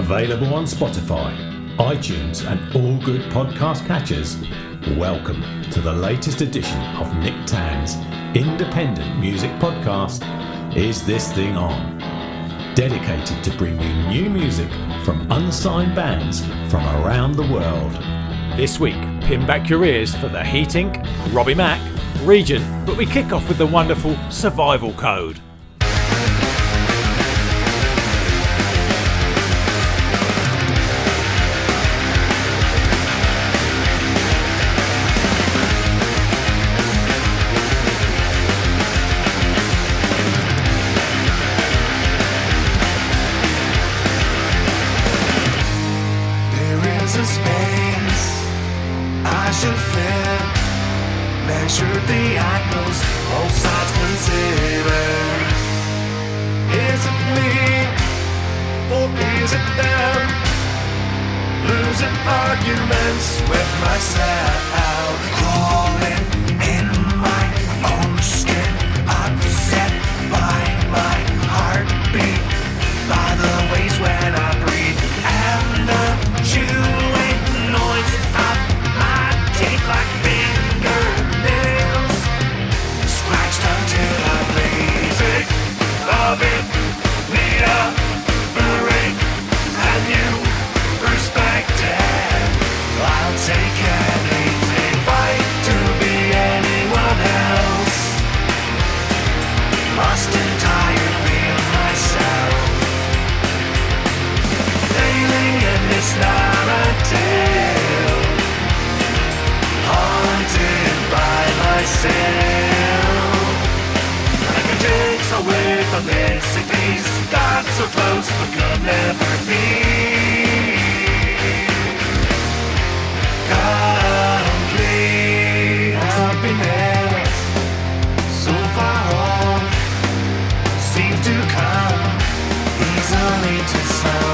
Available on Spotify, iTunes, and all good podcast catchers. Welcome to the latest edition of Nick Tan's independent music podcast, Is This Thing On? Dedicated to bringing new music from unsigned bands from around the world. This week, pin back your ears for the Heat Inc., Robbie Mac, Regent, but we kick off with the wonderful Survival Code. Of it, so close but could never be. Complete happiness. So far off seems to come easily to some.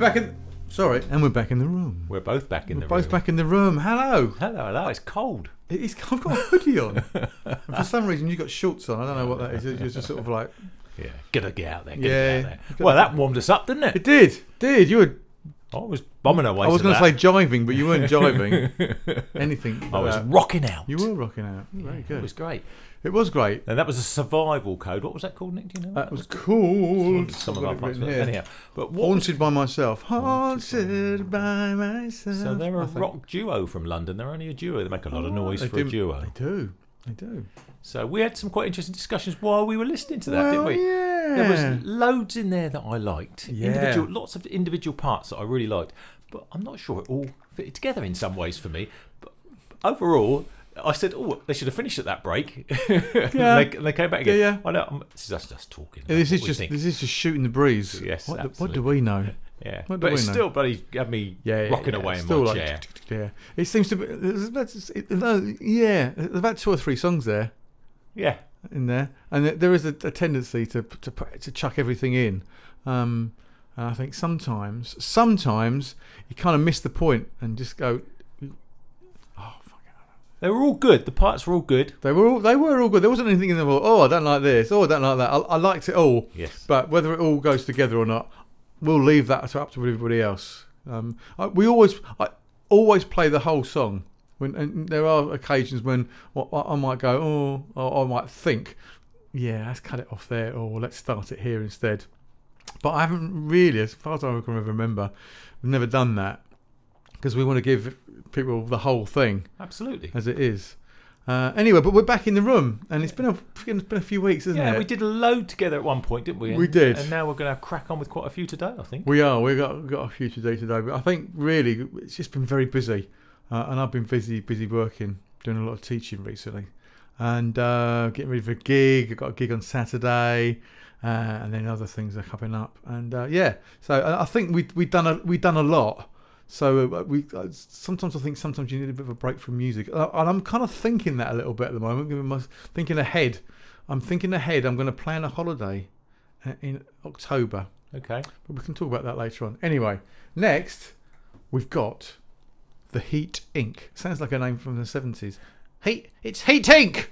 Back in. Sorry, and we're back in the room. We're both back in We're the both room. back in the room. Hello. Hello, hello. It's cold. It's, I've got a hoodie on. and for some reason, you've got shorts on. I don't know what that is. You're just sort of like. Yeah, gotta get out there. Gotta Yeah. get out there. Well, that warmed us up, didn't It it? did. Did you were I was bombing away. I was going to say jiving, but you weren't jiving. Anything. I was that. rocking out. You were rocking out. Very good. It good. was great. It was great. And that was a survival code. What was that called, Nick? Do you know? That was cool. some of our parts. But anyhow, but what? Haunted by myself. Haunted by myself. so they're I a think. rock duo from London. They're only a duo. They make a lot of Oh, noise for a duo. They do. They do. So we had some quite interesting discussions while we were listening to that, well, didn't we? yeah. There was loads in there that I liked. Yeah. Individual, lots of individual parts that I really liked, but I'm not sure it all fitted together in some ways for me. But overall, I said, "Oh, they should have finished at that break." Yeah. and they, they came back again. Yeah, yeah. I know. I'm, this is us just talking. Yeah, this is just this is just shooting the breeze. Yes, What, do, what do we know? yeah, what do but we it's know? still bloody had me Yeah, rocking away in still my like, chair. Yeah, it seems to be. There's about, it- no, yeah, there's about two or three songs there Yeah, in there, and there- there is a, a tendency to to to chuck everything in. Um, and I think sometimes, sometimes you kind of miss the point and just go. They were all good. The parts were all good. They were all they were all good. There wasn't anything in them. Oh, I don't like this. Oh, I don't like that. I, I liked it all. Yes. But whether it all goes together or not, we'll leave that to- up to everybody else. Um, I, we always, I always play the whole song. When and there are occasions when I, I might go, oh, or I might think, yeah, let's cut it off there, or let's start it here instead. But I haven't really, as far as I can remember, never done that because we want to give people the whole thing Absolutely. as it is. Uh, anyway, but we're back in the room, and it's been a it's been a few weeks, isn't Yeah, it? Yeah, we did a load together at one point, didn't we? We did. And now we're going to crack on with quite a few today, I think. We are. We've got got a few to do today, but I think really it's just been very busy, uh, and I've been busy busy working, doing a lot of teaching recently, and uh, getting ready for a gig. I've got a gig on Saturday, uh, and then other things are coming up, and uh, yeah. So I I think we we done a we done a lot. So uh, we uh, sometimes I think sometimes you need a bit of a break from music, uh, and I'm kind of thinking that a little bit at the moment. Giving my thinking ahead. I'm thinking ahead. I'm going to plan a holiday in October. Okay. But we can talk about that later on. Anyway, next we've got the Heat Inc. Sounds like a name from the seventies. Heat. It's Heat Inc.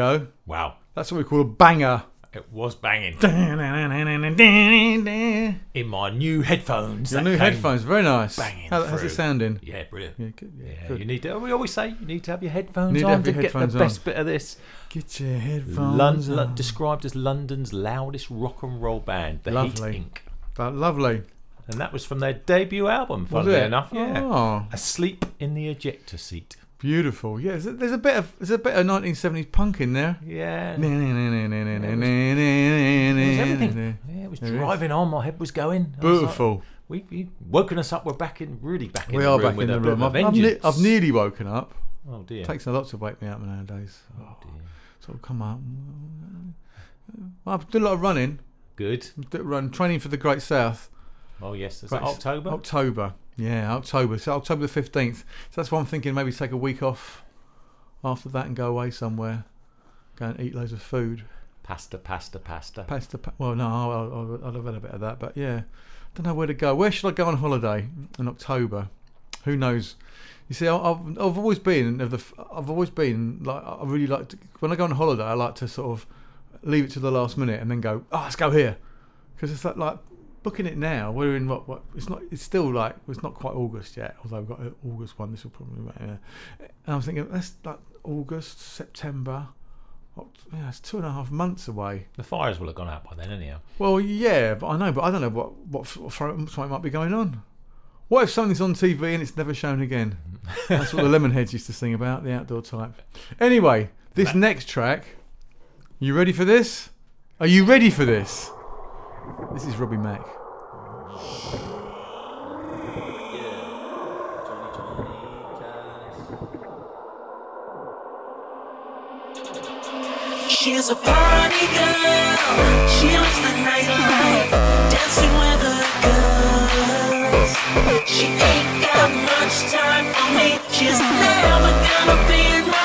There you go. Wow. That's what we call a banger. It was banging. In my new headphones. that new came- headphones, very nice. banging How, how's through. it sounding? Yeah, brilliant. Yeah, good, yeah, Yeah, good. you need to. We always say you need to have your headphones Need to on to your get the headphones best on. bit of this. Get your headphones Lon- Lo- on. described as London's loudest rock and roll band, the Lovely. Heat Inc. That lovely. And that was from their debut album, funnily enough. Yeah. Oh, Asleep in the ejector seat. Beautiful. Yeah, there's a, there's a bit of there's a bit of 1970s punk in there. Yeah. It It was. Yeah, it was There it is. driving on. My head was going. I was like, Beautiful. we, we woken us up. We're back in, really back in We the are room back in the room. I've, I've, ne- I've nearly woken up. Oh dear. takes a lot to wake me up nowadays. Oh, oh dear. So come up. Well, I've done a lot of running. Good. Run training for the Great South. Oh yes. Is that October? October. Yeah, October. So October the fifteenth. So that's why I'm thinking maybe take a week off after that and go away somewhere. Go and eat loads of food. Pasta, pasta, pasta. Pasta. Pa- well, no, I'll, I'll, I'll have had a bit of that, but yeah, don't know where to go. Where should I go on holiday in October? Who knows? You see, I've I've always been of the I've always been like I really like to when I go on holiday. I like to sort of leave it to the last minute and then go, oh, let's go here, because it's like, like booking it now. We're in what what it's not. It's still like it's not quite August yet. Although we've got an August one. This will probably. Yeah. And I'm thinking that's like August, September. Yeah, it's two and a half months away. The fires will have gone out by then, anyhow. Well, yeah, but I know, but I don't know what what something might be going on. What if something's on TV and it's never shown again? Mm-hmm. That's what the Lemonheads used to sing about, the outdoor type. Anyway, this next track, you ready for this? Are you ready for this? This is Robbie Mac. She's a party girl. She loves the nightlife, dancing with the girls. She ain't got much time for me. She's never gonna be in my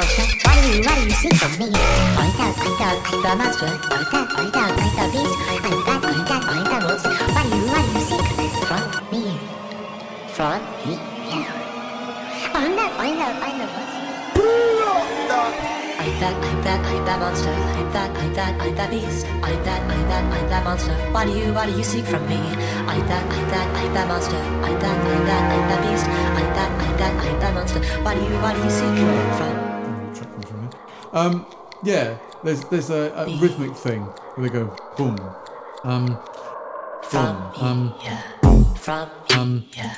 From me, I'm that, I'm that, I'm that. I'm that, I'm that, I'm that monster. I'm that, I'm that, I'm that beast. I'm that, I'm that, I'm that monster. What do you, what do you seek from me? I'm that, I'm that, I'm that monster. I'm that, I'm that, I'm that beast. I'm that, I'm that, I'm that monster. What do you, what do you seek from? Um, yeah, there's there's a, a rhythmic thing where they go boom, um, From boom, me, um, yeah. From me, um, yeah.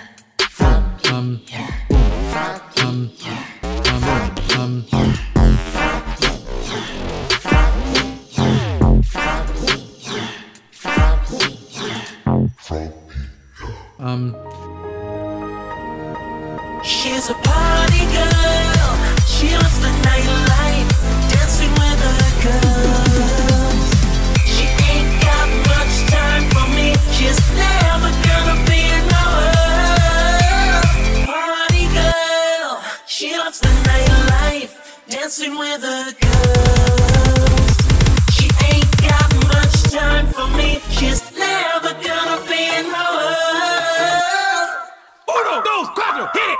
From me, um, yeah. From me, um, yeah. um, um. Um, She's a party girl. She loves the nightlife, dancing with the girls. She ain't got much time for me. She's never gonna be in my world. Uno, dos, cuatro, hit it!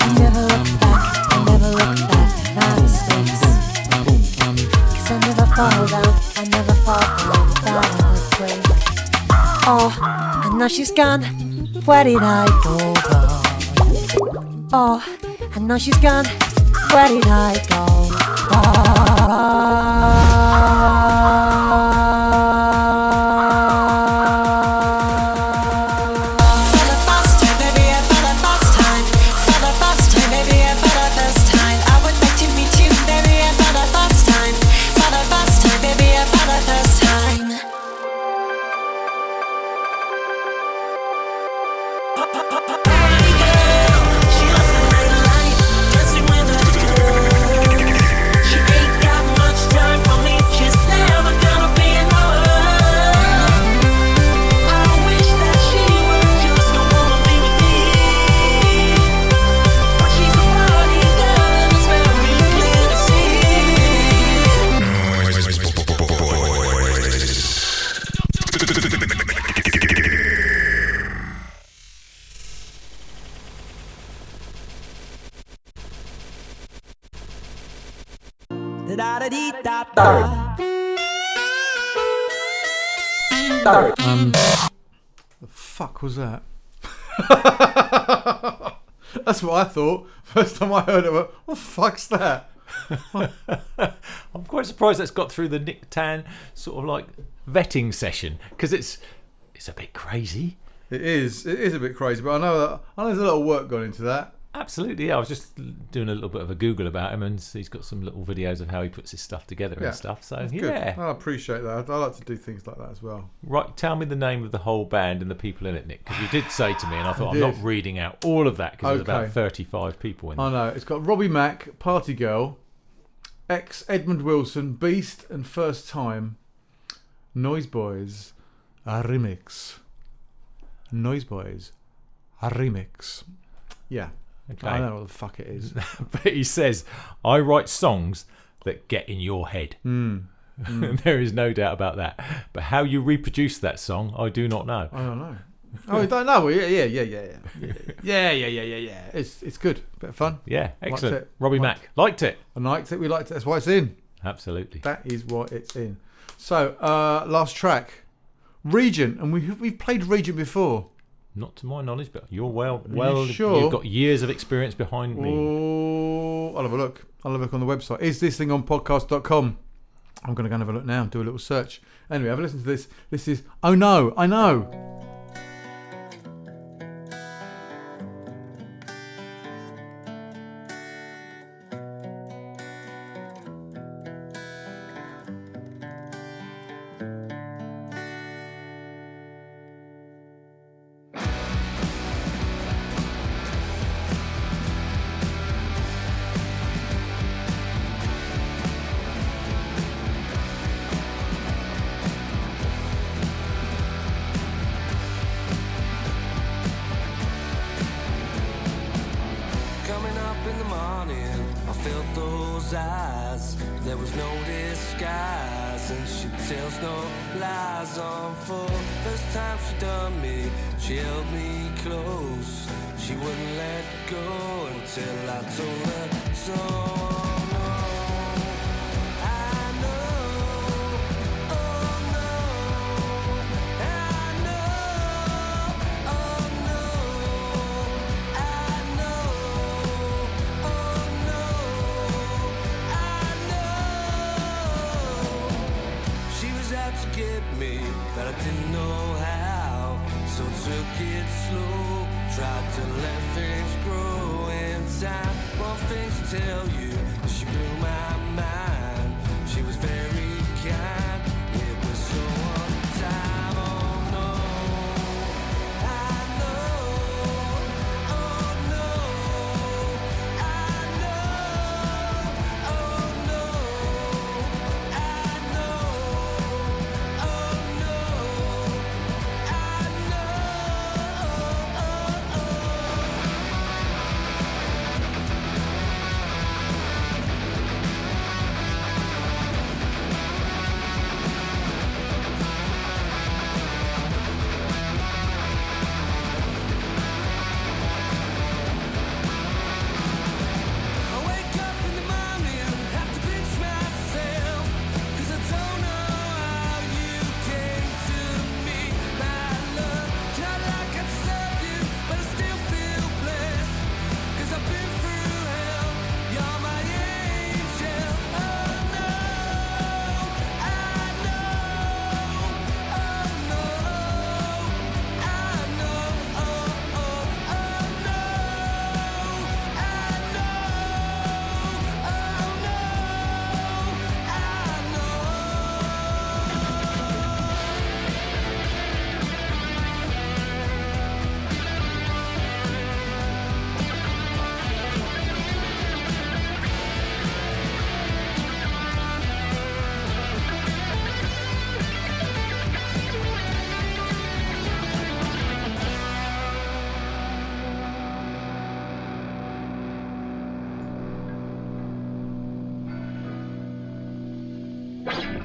I never look back, I never look back at my mistakes. Cause I never fall down, I never fall down without a break. Oh, and now she's gone. Where did I go wrong? Oh, and now she's gone. Where did I go wrong? Was that? That's what I thought. First time I heard it, I went, what the fuck's that? I'm quite surprised that's got through the Nick Tan sort of like vetting session because it's it's a bit crazy. It is. It is a bit crazy, but I know that I know there's a lot of work gone into that. Absolutely, yeah. I was just doing a little bit of a Google about him, and he's got some little videos of how he puts his stuff together Yeah, and stuff. So Good. yeah, I appreciate that. I like to do things like that as well. right. Tell me the name of the whole band and the people in it, Nick, because you did say to me, and I thought I'm not reading out all of that because there's about 35 people in. I know. It's got Robbie Mac, Party Girl, ex Edmund Wilson, Beast, and First Time, Noize Boys, a remix. Noize Boys, a remix. Yeah. Okay. I don't know what the fuck it is. but he says, "I write songs that get in your head." Hmm. there is no doubt about that. But how you reproduce that song, I do not know. I don't know. Oh, you don't know? Yeah, yeah, yeah, yeah, yeah, yeah, yeah, yeah, yeah, yeah. It's it's good, bit of fun. Yeah, excellent. it. Robbie Liked Mac liked it. I liked it. We liked it. That's why it's in. Absolutely. That is what it's in. So, uh, last track, Regent, and we we've played Regent before. Not to my knowledge, but you're well. Well, sure? you've got years of experience behind me. Oh, I'll have a look. I'll have a look on the website. Is this thing on podcast.com? I'm going to go and have a look now and do a little search. Anyway, have a listen to this. This is Oh No, I Know. No lies on for first time she done me. She held me close. She wouldn't let go until I told her so.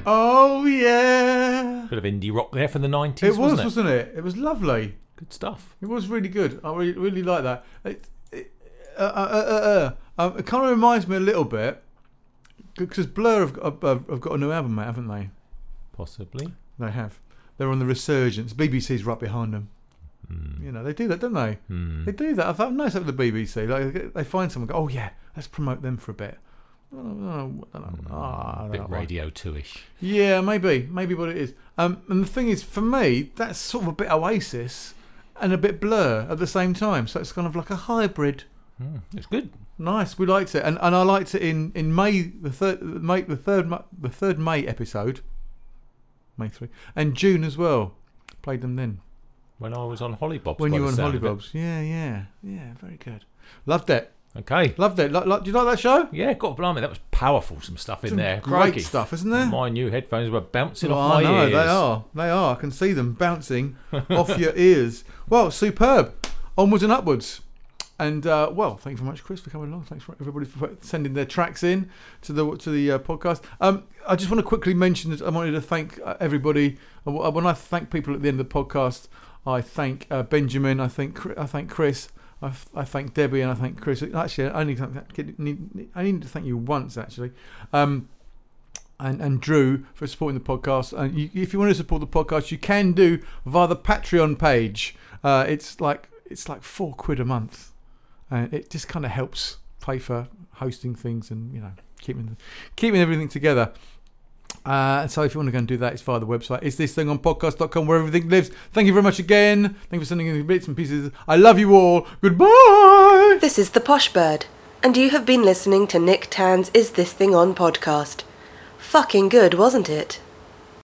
Oh yeah. Bit of indie rock there from the 90s, It was, wasn't it? wasn't it? It was lovely. Good stuff. It was really good. I really, really like that. It, it, uh, uh, uh, uh, um, it kind of reminds me a little bit because Blur have got, have, have got a new album, mate, haven't they? Possibly. They have. They're on the resurgence. BBC's right behind them. You know, they do that, don't they? Hmm. They do that. I thought nice of the BBC. Like they find someone, go, oh yeah, let's promote them for a bit. I don't know, I don't know. Don't Bit. Radio 2-ish. Yeah, maybe, maybe what it is. Um, and the thing is, for me, that's sort of a bit Oasis and a bit Blur at the same time. So it's kind of like a hybrid. Hmm. It's good. Nice, we liked it, and and I liked it in, in May the third May the third the third May episode, May three, and June as well. Played them then When I was on Hollybobs. when you were on. Hollybobs. Yeah, yeah, yeah, very good. Loved it, Okay. loved it. Lo- lo- do you like that show? Yeah, God blimey, that was powerful. Some stuff in Some there. great Crikey. stuff, isn't there? My new headphones were bouncing Oh, off my I know, ears. they are. They are. I can see them bouncing off your ears. Well, superb. Onwards and upwards. And uh, well, thank you very much, Chris, for coming along. Thanks for everybody for sending their tracks in to the to the uh, podcast. Um, I just want to quickly mention that I wanted to thank uh, everybody. Uh, wh- When I thank people at the end of the podcast, I thank uh, Benjamin. I thank I thank Chris. I, I thank Debbie and I thank Chris. Actually, I only need, I need to thank you once actually. Um, and, and Drew for supporting the podcast. And you, if you want to support the podcast, you can do via the Patreon page. Uh, it's like it's like four quid a month, and it just kind of helps pay for hosting things and you know keeping keeping everything together. Uh, so if you want to go and do that, it's via the website. It's this thing on podcast.com where everything lives. Thank you very much again. Thank you for sending in the bits and pieces. I love you all. Goodbye. This is the Posh Bird, and you have been listening to Nick Tan's Is This Thing On podcast. Fucking good, wasn't it?